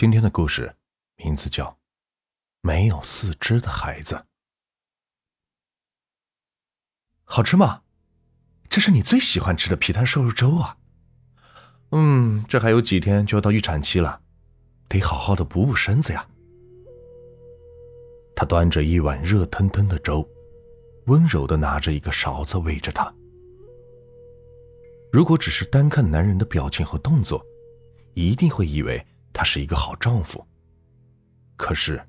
今天的故事名字叫《没有四肢的孩子》。好吃吗？这是你最喜欢吃的皮蛋瘦肉粥啊！嗯，这还有几天就要到预产期了，得好好的补补身子呀。他端着一碗热腾腾的粥，温柔的拿着一个勺子喂着他。如果只是单看男人的表情和动作，一定会以为他是一个好丈夫。可是，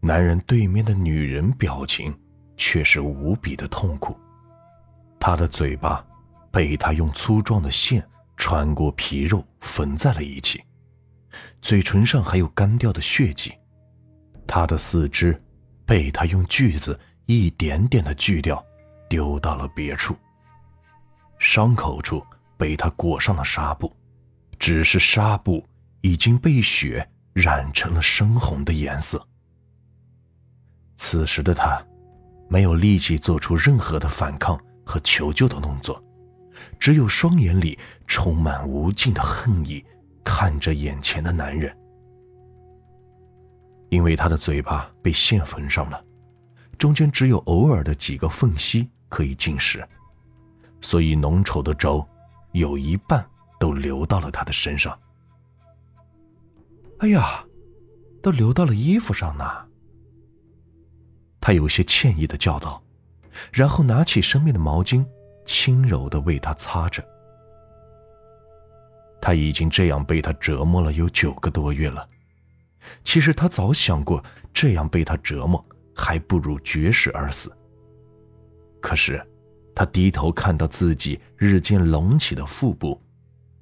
男人对面的女人表情却是无比的痛苦。他的嘴巴被他用粗壮的线穿过皮肉缝在了一起，嘴唇上还有干掉的血迹。他的四肢被他用锯子一点点的锯掉，丢到了别处。伤口处被他裹上了纱布，只是纱布已经被血染成了深红的颜色。此时的他没有力气做出任何的反抗和求救的动作，只有双眼里充满无尽的恨意，看着眼前的男人。因为他的嘴巴被线缝上了，中间只有偶尔的几个缝隙可以进食。所以浓稠的粥，有一半都流到了他的身上。哎呀，都流到了衣服上呢。他有些歉意的叫道，然后拿起身边的毛巾，轻柔的为他擦着。他已经这样被他折磨了有九个多月了。其实他早想过，这样被他折磨，还不如绝食而死。可是。他低头看到自己日渐隆起的腹部，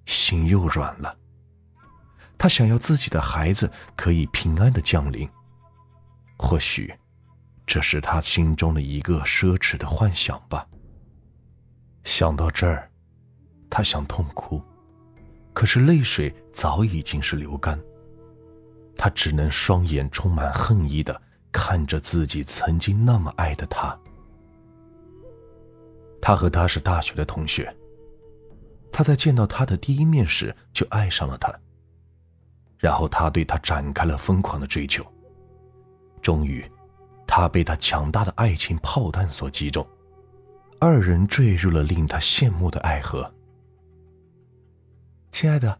心又软了。他想要自己的孩子可以平安的降临。或许，这是他心中的一个奢侈的幻想吧。想到这儿，他想痛哭，可是泪水早已经是流干。他只能双眼充满恨意的看着自己曾经那么爱的他。他和他是大学的同学。他在见到他的第一面时就爱上了他，然后他对他展开了疯狂的追求。终于，他被他强大的爱情炮弹所击中，二人坠入了令他羡慕的爱河。亲爱的，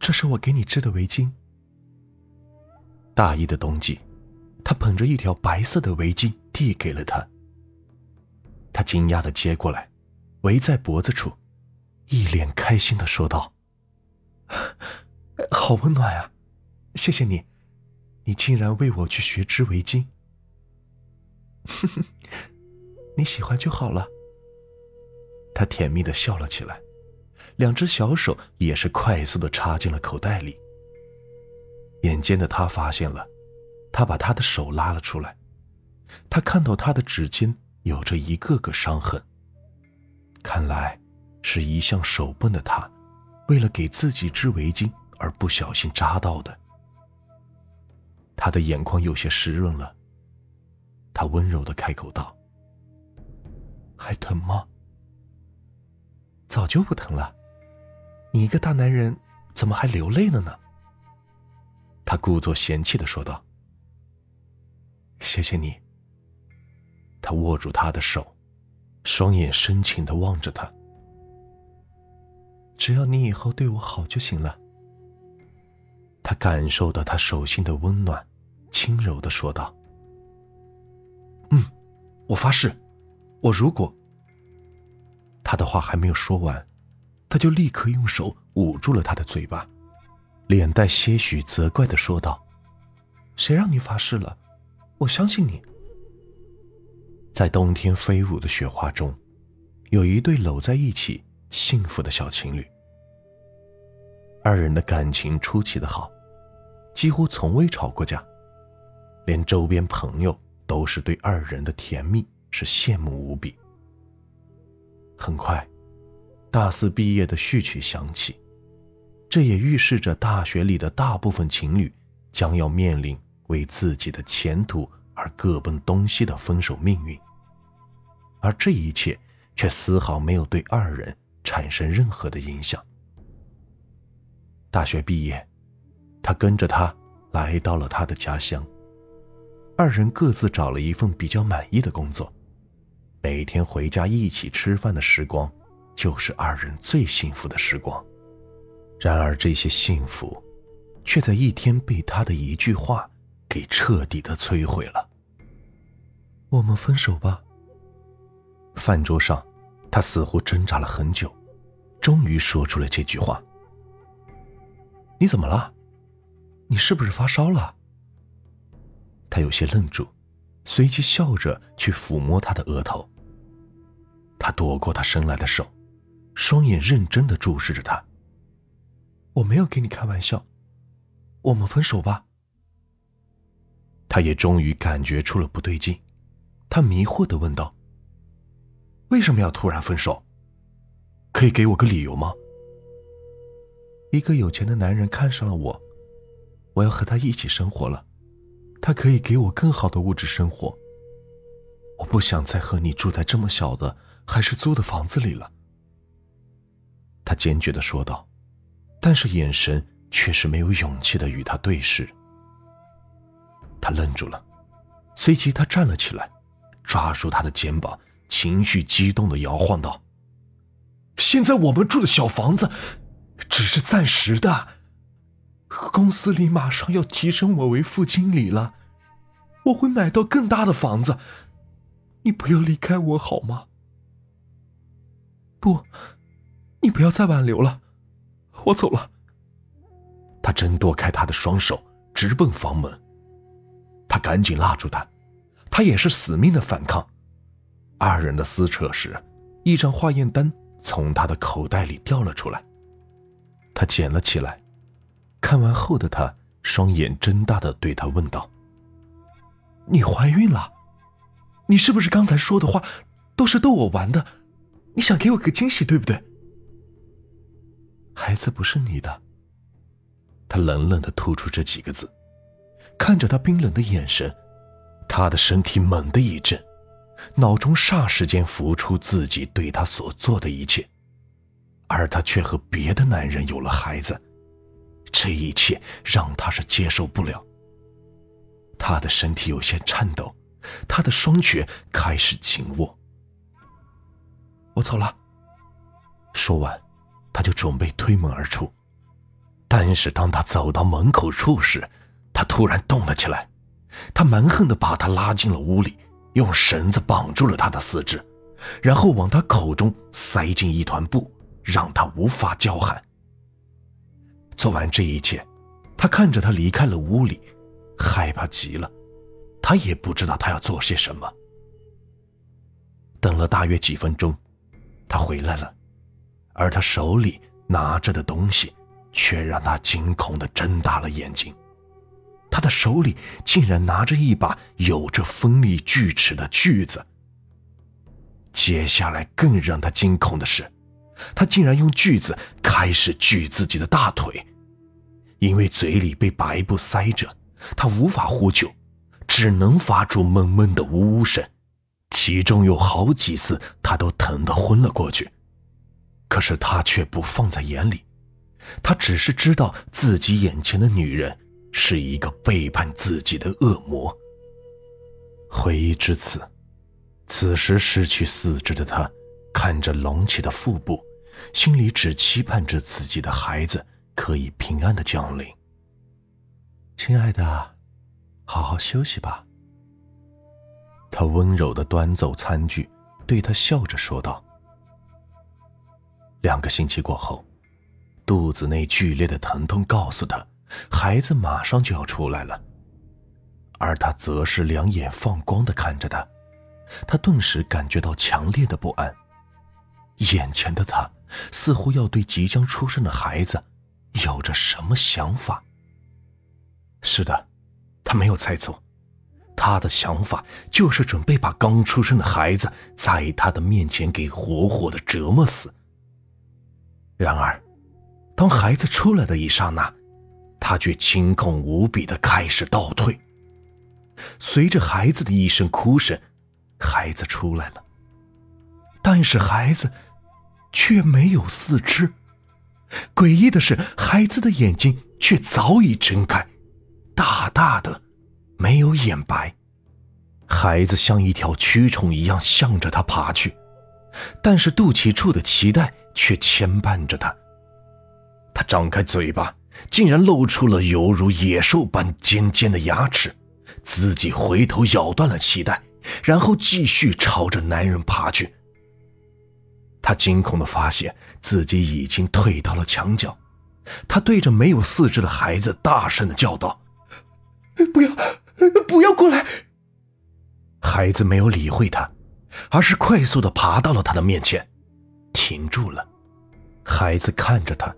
这是我给你织的围巾。大一的冬季，他捧着一条白色的围巾递给了他。他惊讶的接过来，围在脖子处，一脸开心的说道：“好温暖啊，谢谢你，你竟然为我去学织围巾。你喜欢就好了。”他甜蜜的笑了起来，两只小手也是快速的插进了口袋里。眼尖的他发现了，他把他的手拉了出来，他看到他的指尖。有着一个个伤痕，看来是一向手笨的他，为了给自己织围巾而不小心扎到的。他的眼眶有些湿润了，他温柔的开口道：“还疼吗？”“早就不疼了，你一个大男人怎么还流泪了呢？”他故作嫌弃的说道：“谢谢你。”他握住她的手，双眼深情的望着她。只要你以后对我好就行了。他感受到她手心的温暖，轻柔的说道：“嗯，我发誓，我如果……”他的话还没有说完，他就立刻用手捂住了他的嘴巴，脸带些许责怪的说道：“谁让你发誓了？我相信你。”在冬天飞舞的雪花中，有一对搂在一起幸福的小情侣。二人的感情出奇的好，几乎从未吵过架，连周边朋友都是对二人的甜蜜是羡慕无比。很快，大四毕业的序曲响起，这也预示着大学里的大部分情侣将要面临为自己的前途。而各奔东西的分手命运，而这一切却丝毫没有对二人产生任何的影响。大学毕业，他跟着他来到了他的家乡。二人各自找了一份比较满意的工作，每天回家一起吃饭的时光，就是二人最幸福的时光。然而，这些幸福，却在一天被他的一句话给彻底的摧毁了。我们分手吧。饭桌上，他似乎挣扎了很久，终于说出了这句话。你怎么了？你是不是发烧了？他有些愣住，随即笑着去抚摸他的额头。他躲过他伸来的手，双眼认真的注视着他。我没有跟你开玩笑，我们分手吧。他也终于感觉出了不对劲，他迷惑的问道：“为什么要突然分手？可以给我个理由吗？”一个有钱的男人看上了我，我要和他一起生活了，他可以给我更好的物质生活。我不想再和你住在这么小的还是租的房子里了。”他坚决的说道。但是眼神却是没有勇气的与他对视。他愣住了，随即他站了起来，抓住他的肩膀，情绪激动的摇晃道：“现在我们住的小房子，只是暂时的。公司里马上要提升我为副经理了，我会买到更大的房子。你不要离开我好吗？不，你不要再挽留了。”我走了。他挣脱开他的双手，直奔房门。他赶紧拉住他，他也是死命的反抗。二人的撕扯时，一张化验单从他的口袋里掉了出来。他捡了起来，看完后的他双眼睁大的对他问道：“你怀孕了？你是不是刚才说的话都是逗我玩的？你想给我个惊喜，对不对？”孩子不是你的。他冷冷的吐出这几个字，看着他冰冷的眼神，他的身体猛地一震，脑中霎时间浮出自己对他所做的一切，而他却和别的男人有了孩子，这一切让他是接受不了。他的身体有些颤抖，他的双拳开始紧握。我走了。说完。他就准备推门而出，但是当他走到门口处时，他突然动了起来。他蛮横的把他拉进了屋里，用绳子绑住了他的四肢，然后往他口中塞进一团布，让他无法叫喊。做完这一切，他看着他离开了屋里，害怕极了。他也不知道他要做些什么。等了大约几分钟，他回来了。而他手里拿着的东西，却让他惊恐的睁大了眼睛。他的手里竟然拿着一把有着锋利锯齿的锯子。接下来更让他惊恐的是，他竟然用锯子开始锯自己的大腿。因为嘴里被白布塞着，他无法呼救，只能发出闷闷的呜呜声。其中有好几次，他都疼得昏了过去。可是他却不放在眼里，他只是知道自己眼前的女人是一个背叛自己的恶魔。回忆至此，此时失去四肢的他，看着隆起的腹部，心里只期盼着自己的孩子可以平安的降临。亲爱的，好好休息吧。他温柔的端走餐具，对他笑着说道。两个星期过后，肚子内剧烈的疼痛告诉他，孩子马上就要出来了。而他则是两眼放光的看着他，他顿时感觉到强烈的不安。眼前的他似乎要对即将出生的孩子有着什么想法。是的，他没有猜错，他的想法就是准备把刚出生的孩子在他的面前给活活的折磨死。然而，当孩子出来的一刹那，他却惊恐无比的开始倒退。随着孩子的一声哭声，孩子出来了，但是孩子却没有四肢。诡异的是，孩子的眼睛却早已睁开，大大的，没有眼白。孩子像一条蛆虫一样向着他爬去，但是肚脐处的脐带却牵绊着他。他张开嘴巴，竟然露出了犹如野兽般尖尖的牙齿，自己回头咬断了脐带，然后继续朝着男人爬去。他惊恐地发现自己已经退到了墙角，他对着没有四肢的孩子大声地叫道：“不要，不要过来！”孩子没有理会他，而是快速地爬到了他的面前，停住了。孩子看着他，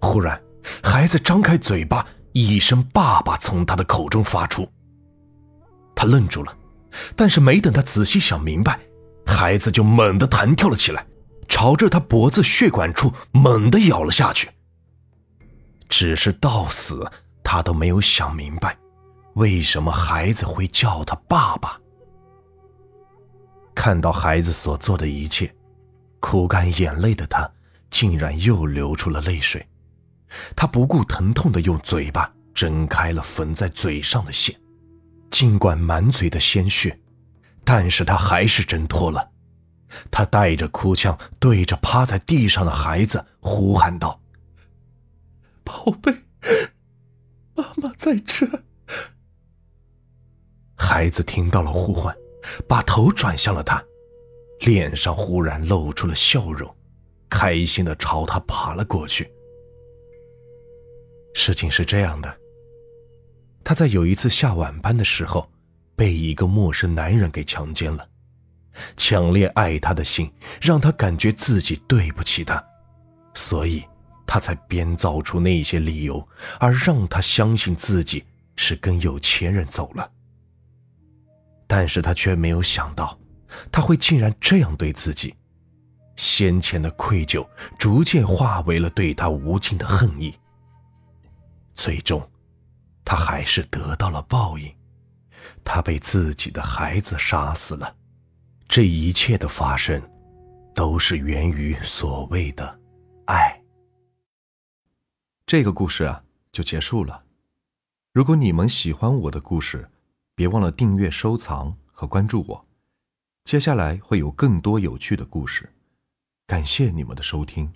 忽然，孩子张开嘴巴，一声“爸爸”从他的口中发出。他愣住了，但是没等他仔细想明白。孩子就猛地弹跳了起来，朝着他脖子血管处猛地咬了下去。只是到死，他都没有想明白，为什么孩子会叫他爸爸。看到孩子所做的一切，哭干眼泪的他，竟然又流出了泪水。他不顾疼痛的用嘴巴挣开了缝在嘴上的线，尽管满嘴的鲜血。但是他还是挣脱了，他带着哭腔对着趴在地上的孩子呼喊道：“宝贝，妈妈在这。”孩子听到了呼唤，把头转向了他，脸上忽然露出了笑容，开心的朝他爬了过去。事情是这样的，他在有一次下晚班的时候。被一个陌生男人给强奸了，强烈爱他的心让他感觉自己对不起他，所以他才编造出那些理由，而让他相信自己是跟有钱人走了。但是他却没有想到，他会竟然这样对自己，先前的愧疚逐渐化为了对他无尽的恨意。最终，他还是得到了报应。他被自己的孩子杀死了，这一切的发生，都是源于所谓的爱。这个故事啊，就结束了。如果你们喜欢我的故事，别忘了订阅、收藏和关注我。接下来会有更多有趣的故事，感谢你们的收听。